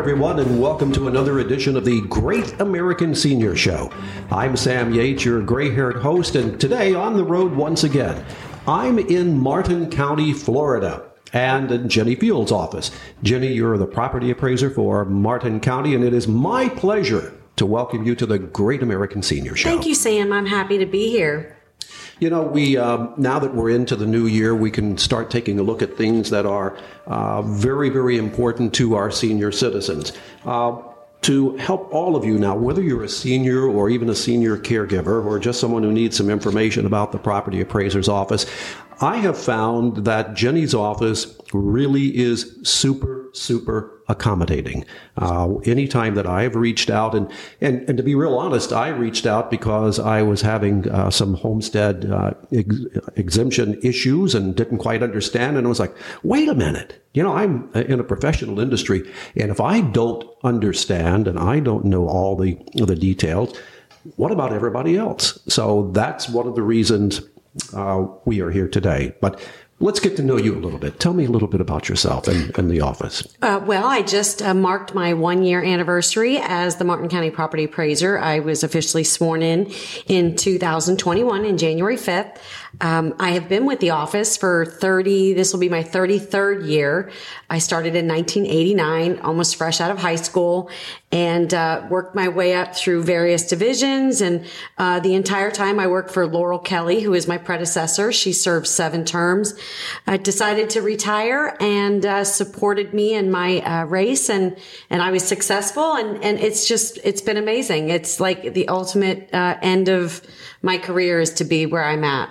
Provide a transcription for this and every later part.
everyone, and welcome to another edition of the Great American Senior Show. I'm Sam Yates, your gray haired host, and today on the road once again. I'm in Martin County, Florida and in Jenny Fields' office. Jenny, you're the property appraiser for Martin County, and it is my pleasure to welcome you to the Great American Senior Show. Thank you, Sam. I'm happy to be here. You know, we um, now that we're into the new year, we can start taking a look at things that are uh, very, very important to our senior citizens. Uh, to help all of you now, whether you're a senior or even a senior caregiver or just someone who needs some information about the property appraiser's office, I have found that Jenny's office really is super, super accommodating. Uh, anytime that I've reached out, and, and, and to be real honest, I reached out because I was having uh, some homestead uh, ex- exemption issues and didn't quite understand. And I was like, wait a minute. You know, I'm in a professional industry, and if I don't understand and I don't know all the, the details, what about everybody else? So that's one of the reasons uh, we are here today. But Let's get to know you a little bit. Tell me a little bit about yourself and, and the office. Uh, well, I just uh, marked my one year anniversary as the Martin County Property Appraiser. I was officially sworn in in 2021 in January 5th. Um, I have been with the office for 30, this will be my 33rd year. I started in 1989, almost fresh out of high school, and uh, worked my way up through various divisions. And uh, the entire time I worked for Laurel Kelly, who is my predecessor. She served seven terms. I decided to retire and uh, supported me in my uh, race, and and I was successful. And and it's just it's been amazing. It's like the ultimate uh, end of my career is to be where I'm at.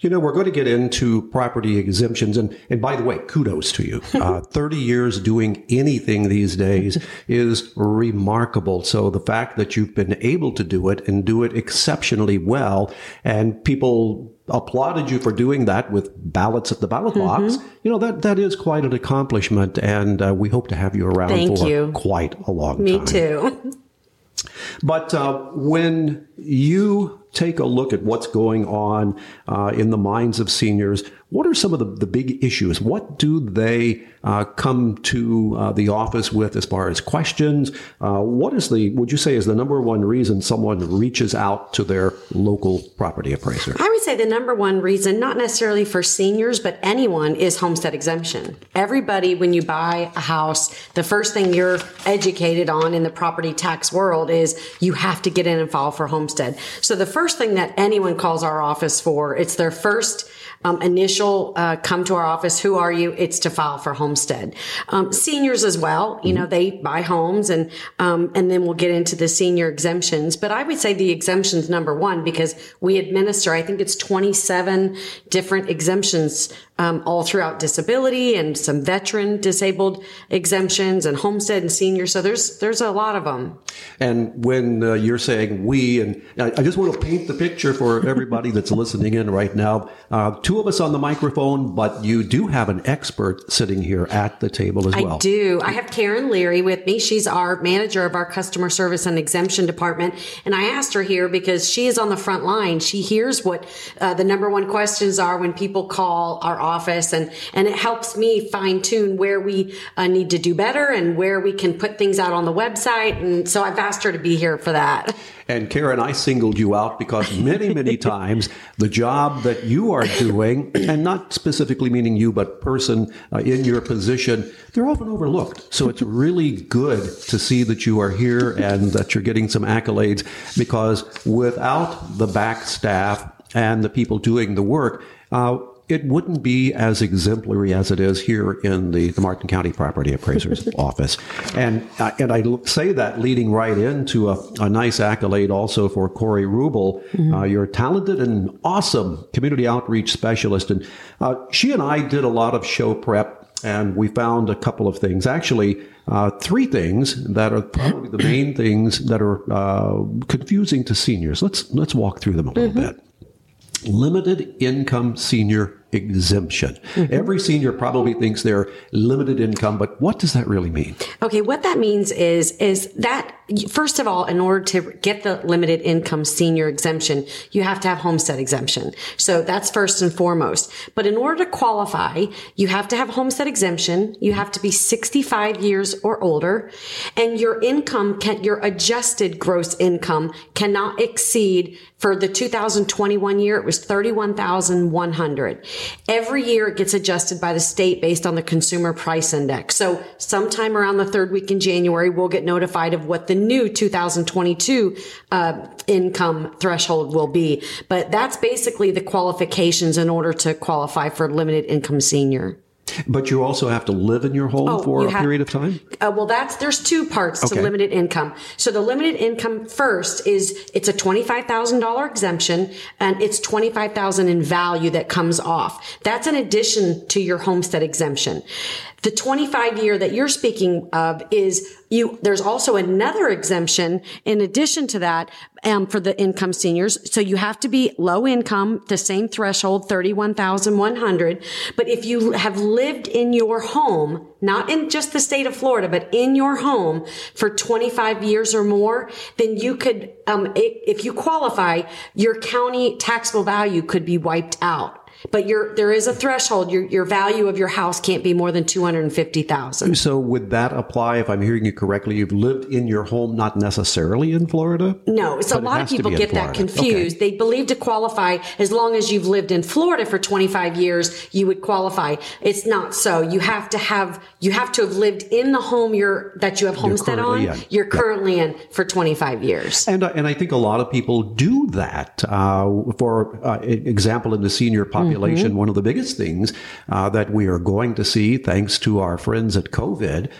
You know, we're going to get into property exemptions. And, and by the way, kudos to you. Uh, 30 years doing anything these days is remarkable. So the fact that you've been able to do it and do it exceptionally well and people applauded you for doing that with ballots at the ballot mm-hmm. box. You know, that, that is quite an accomplishment. And uh, we hope to have you around Thank for you. quite a long Me time. Me too. But uh, when you take a look at what's going on uh, in the minds of seniors, what are some of the, the big issues? What do they uh, come to uh, the office with as far as questions? Uh, what is the, would you say, is the number one reason someone reaches out to their local property appraiser? I would say the number one reason, not necessarily for seniors, but anyone, is homestead exemption. Everybody, when you buy a house, the first thing you're educated on in the property tax world is you have to get in and file for homestead. So the first thing that anyone calls our office for, it's their first um, initial uh, come to our office. Who are you? It's to file for homestead. Um, seniors as well. You know, they buy homes, and um, and then we'll get into the senior exemptions. But I would say the exemptions number one because we administer. I think it's twenty seven different exemptions um, all throughout disability and some veteran disabled exemptions and homestead and senior. So there's there's a lot of them. And when uh, you're saying we, and I, I, just want to paint the picture for everybody that's listening in right now. Uh, two of us on the microphone, but you do have an expert sitting here at the table as well. I do. I have Karen Leary with me. She's our manager of our customer service and exemption department. And I asked her here because she is on the front line. She hears what uh, the number one questions are when people call our office and, and it helps me fine tune where we uh, need to do better and where we can put things out on the website. And so I've asked her to be here for that. And Karen, I singled you out because many, many times the job that you are doing, and not specifically meaning you, but person uh, in your position, they're often overlooked. So it's really good to see that you are here and that you're getting some accolades because without the back staff and the people doing the work, uh, it wouldn't be as exemplary as it is here in the, the Martin County Property Appraiser's office. And, uh, and I say that leading right into a, a nice accolade also for Corey Rubel. Mm-hmm. Uh, you're talented and awesome community outreach specialist. And uh, she and I did a lot of show prep and we found a couple of things. Actually, uh, three things that are probably the main things that are uh, confusing to seniors. Let's let's walk through them a little mm-hmm. bit limited income senior exemption. Mm-hmm. Every senior probably thinks they're limited income, but what does that really mean? Okay, what that means is is that first of all, in order to get the limited income senior exemption, you have to have homestead exemption. So that's first and foremost. But in order to qualify, you have to have homestead exemption. You have to be 65 years or older, and your income can your adjusted gross income cannot exceed for the 2021 year it was 31,100. Every year it gets adjusted by the state based on the consumer price index. So sometime around the third week in January we'll get notified of what the new 2022 uh, income threshold will be. But that's basically the qualifications in order to qualify for limited income senior. But you also have to live in your home Oh, for a have- period of time? Uh, well, that's there's two parts Okay. to limited income. So the limited income first is it's a twenty five thousand dollar exemption, and it's twenty five thousand in value that comes off. That's an addition to your homestead exemption. The 25 year that you're speaking of is you, there's also another exemption in addition to that, um, for the income seniors. So you have to be low income, the same threshold, 31,100. But if you have lived in your home, not in just the state of Florida, but in your home for 25 years or more, then you could, um, if you qualify, your county taxable value could be wiped out. But your, there is a threshold. Your, your value of your house can't be more than 250,000. So would that apply, if I'm hearing you correctly, you've lived in your home, not necessarily in Florida? No, so a lot of people get that confused. They believe to qualify as long as you've lived in Florida for 25 years, you would qualify. It's not so. You have to have you have to have lived in the home you're that you have homestead on. in. You're currently in for 25 years. And, uh, and I think a lot of people do that. Uh, for uh, example, in the senior population, Mm-hmm. one of the biggest things uh, that we are going to see, thanks to our friends at COVID,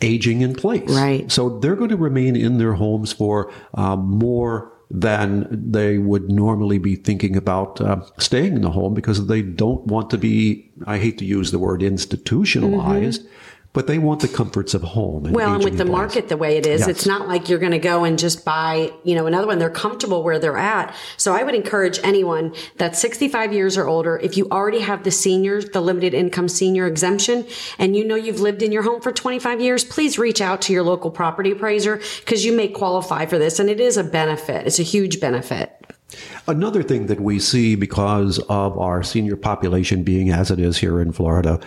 aging in place. Right. So they're going to remain in their homes for uh, more than they would normally be thinking about uh, staying in the home because they don't want to be, I hate to use the word institutionalized, but they want the comforts of home. And. Well, and with the place. market the way it is, Yes. it's not like you're going to go and just buy, you know, another one. They're comfortable where they're at. So I would encourage anyone that's 65 years or older, if you already have the seniors, the limited income senior exemption, and you know you've lived in your home for 25 years, please reach out to your local property appraiser because you may qualify for this. And it is a benefit. It's a huge benefit. Another thing that we see because of our senior population being as it is here in Florida,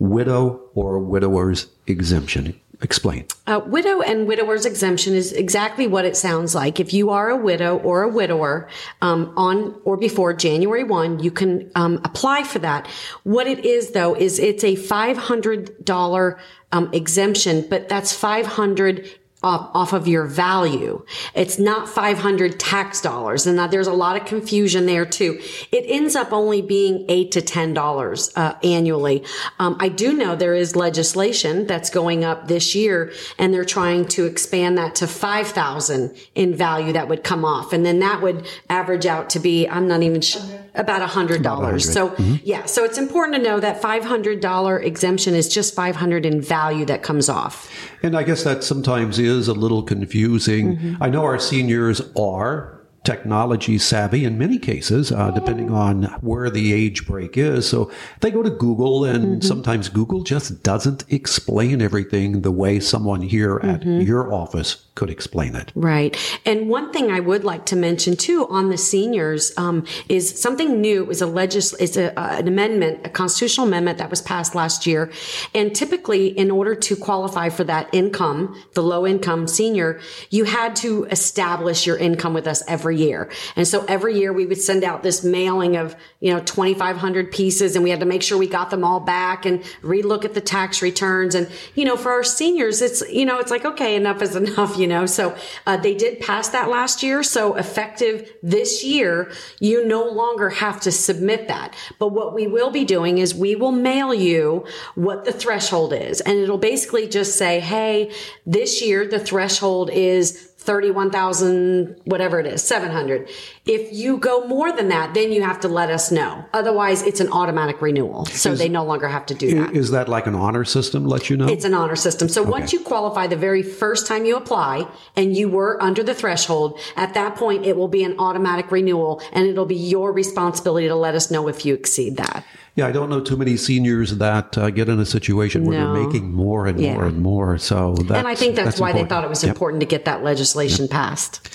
widow or widower's exemption. Explain. Uh, widow and widower's exemption is exactly what it sounds like. If you are a widow or a widower um, on or before January 1, you can um, apply for that. What it is, though, is it's a $500 um, exemption, but that's 500 off, off of your value. It's not 500 tax dollars. And that there's a lot of confusion there too. It ends up only being eight to $10 uh, annually. Um, I do know there is legislation that's going up this year and they're trying to expand that to 5,000 in value that would come off. And then that would average out to be, I'm not even sure, about a hundred dollars. So yeah, so it's important to know that $500 exemption is just 500 in value that comes off. And I guess that sometimes is a little confusing. Mm-hmm. I know our seniors are technology savvy in many cases, uh, depending on where the age break is. So they go to Google, and Mm-hmm. sometimes Google just doesn't explain everything the way someone here at Mm-hmm. your office could explain it. Right. And one thing I would like to mention too on the seniors um, is something new. It was a legis- it's a, uh, an amendment, a constitutional amendment that was passed last year. And typically, in order to qualify for that income, the low income senior, you had to establish your income with us every year. And so every year we would send out this mailing of, you know, 2,500 pieces and we had to make sure we got them all back and relook at the tax returns. And, you know, for our seniors, it's, you know, it's like, okay, enough is enough, you know. So uh, they did pass that last year. So effective this year, you no longer have to submit that. But what we will be doing is we will mail you what the threshold is. And it'll basically just say, hey, this year the threshold is 31,000, whatever it is, 700. If you go more than that, then you have to let us know. Otherwise, it's an automatic renewal. So they no longer have to do that. Is that like an honor system? Let you know. It's an honor system. So once you qualify the very first time you apply and you were under the threshold, at that point, it will be an automatic renewal and it'll be your responsibility to let us know if you exceed that. Yeah, I don't know too many seniors that uh, get in a situation where No. they're making more and Yeah. more and more. So that's, And I think that's, why they thought it was Yep. important to get that legislation passed.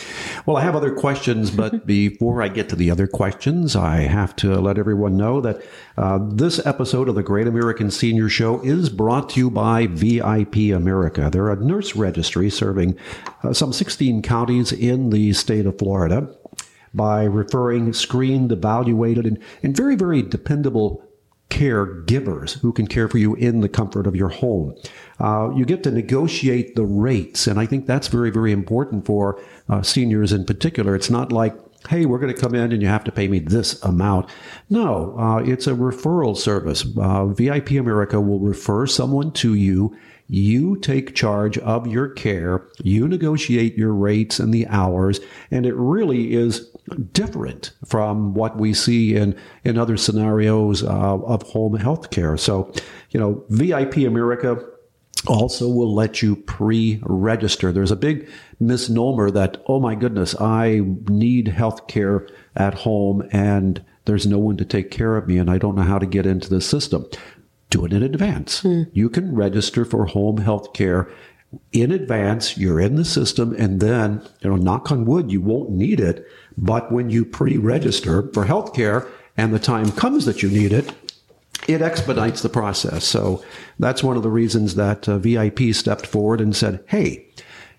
Well, I have other questions, but before I get to the other questions, I have to let everyone know that uh, this episode of the Great American Senior Show is brought to you by VIP America. They're a nurse registry serving uh, some 16 counties in the state of Florida by referring screened, evaluated, and, and very, very dependable caregivers who can care for you in the comfort of your home. Uh, you get to negotiate the rates, and I think that's very, very important for uh, seniors in particular. It's not like, hey, we're going to come in and you have to pay me this amount. No, uh, it's a referral service. Uh, VIP America will refer someone to you. You take charge of your care. You negotiate your rates and the hours. And it really is different from what we see in, in other scenarios uh, of home health care. So, you know, VIP America also will let you pre-register. There's a big misnomer that, oh my goodness, I need health care at home and there's no one to take care of me and I don't know how to get into the system. Do it in advance. You can register for home health care in advance. You're in the system and then, you know, knock on wood, you won't need it. But when you pre-register for health care and the time comes that you need it, it expedites the process. So that's one of the reasons that uh, VIP stepped forward and said, hey,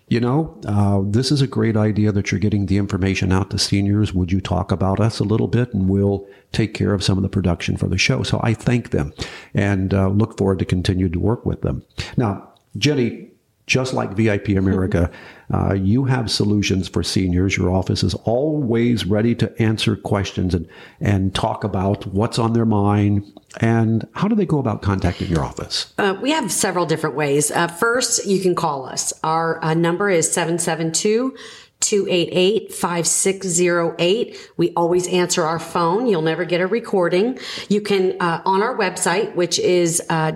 you know, uh, this is a great idea that you're getting the information out to seniors. Would you talk about us a little bit and we'll take care of some of the production for the show? So I thank them and uh, look forward to continue to work with them. Now, Jenny, just like VIP America, uh, you have solutions for seniors. Your office is always ready to answer questions and, and talk about what's on their mind. And how do they go about contacting your office? Uh, we have several different ways. Uh, first, you can call us. Our uh, number is 772 288 5608. We always answer our phone. You'll never get a recording. You can, uh, on our website, which is uh,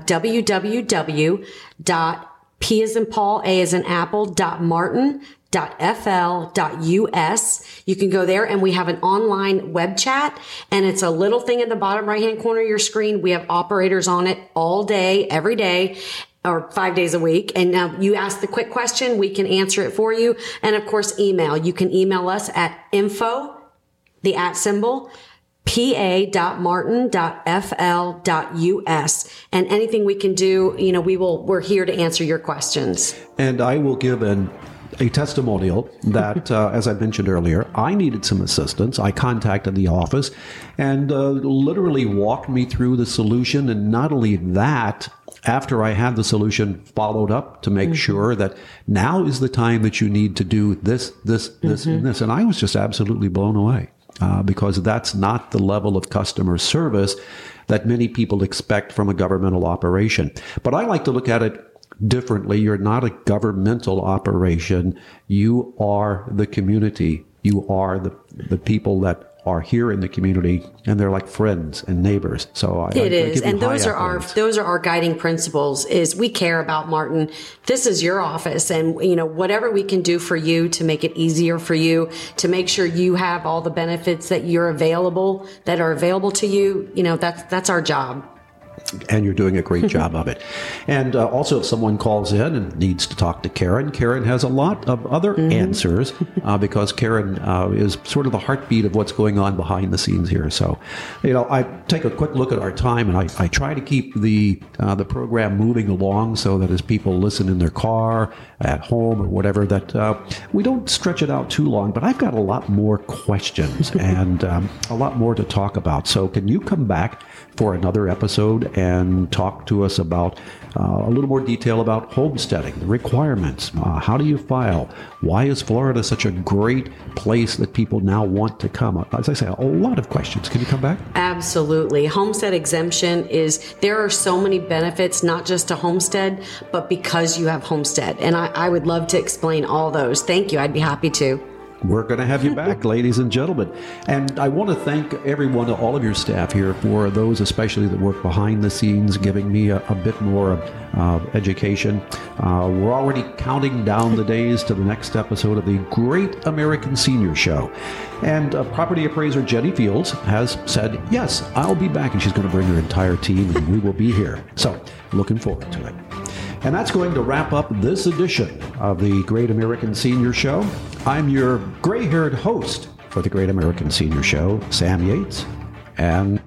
www.p is in Paul, A is in Apple, dot Martin, .fl.us. You can go there and we have an online web chat and it's a little thing in the bottom right hand corner of your screen. We have operators on it all day, every day or five days a week. And now you ask the quick question, we can answer it for you. And of course, email. You can email us at info, the at symbol, pa.martin.fl.us. And anything we can do, you know, we will, we're here to answer your questions. And I will give an a testimonial that, uh, as I mentioned earlier, I needed some assistance. I contacted the office and uh, literally walked me through the solution. And not only that, after I had the solution followed up to make sure that now is the time that you need to do this, this, this, and this. And I was just absolutely blown away uh, because that's not the level of customer service that many people expect from a governmental operation. But I like to look at it differently. You're not a governmental operation. You are the community. You are the, the people that are here in the community and they're like friends and neighbors. So I, I- I It is, you and those are our those are our guiding principles. Is we care about Martin. This is your office, and you know whatever we can do for you to make it easier for you to make sure you have all the benefits that you're available that are available to you. You know that's that's our job. And you're doing a great job of it. And uh, also, if someone calls in and needs to talk to Karen, Karen has a lot of other answers uh, because Karen uh, is sort of the heartbeat of what's going on behind the scenes here. So, you know, I take a quick look at our time and I, I try to keep the uh, the program moving along so that as people listen in their car, at home, or whatever, that uh, we don't stretch it out too long. But I've got a lot more questions and um, a lot more to talk about. So, can you come back? For another episode and talk to us about uh, a little more detail about homesteading, the requirements, uh, how do you file, why is Florida such a great place that people now want to come? As I say, a lot of questions. Can you come back? Absolutely. Homestead exemption is, there are so many benefits, not just to homestead, but because you have homestead. And I, I would love to explain all those. Thank you. I'd be happy to. We're going to have you back, ladies and gentlemen. And I want to thank everyone, all of your staff here, for those especially that work behind the scenes, giving me a, a bit more uh, education. Uh, we're already counting down the days to the next episode of the Great American Senior Show. And uh, property appraiser Jenny Fields has said, Yes, I'll be back, and she's going to bring her entire team, and we will be here. So, looking forward to it. And that's going to wrap up this edition of the Great American Senior Show. I'm your gray haired host for the Great American Senior Show, Sam Yates. And